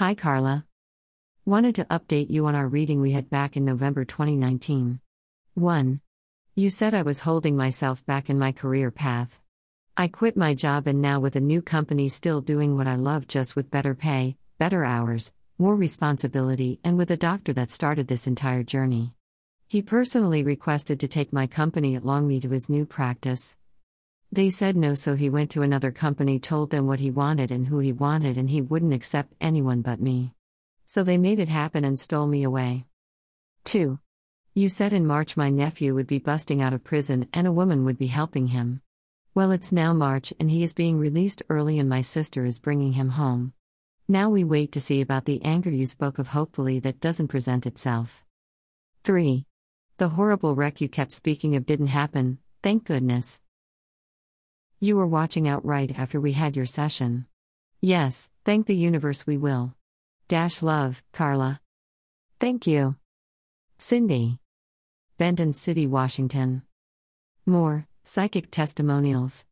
Hi, Carla. Wanted to update you on our reading we had back in November 2019. 1. You said I was holding myself back in my career path. I quit my job and now with a new company still doing what I love just with better pay, better hours, more responsibility, and with a doctor that started this entire journey. He personally requested to take my company along me to his new practice. They said no, so he went to another company, told them what he wanted and who he wanted, and he wouldn't accept anyone but me. So they made it happen and stole me away. 2. You said in March my nephew would be busting out of prison and a woman would be helping him. Well, it's now March and he is being released early, and my sister is bringing him home. Now we wait to see about the anger you spoke of, hopefully, that doesn't present itself. 3. The horrible wreck you kept speaking of didn't happen, thank goodness. You were watching out right after we had your session. Yes, thank the universe we will. Dash love, Carla. Thank you. Cindy. Benton City, Washington. More Psychic Testimonials.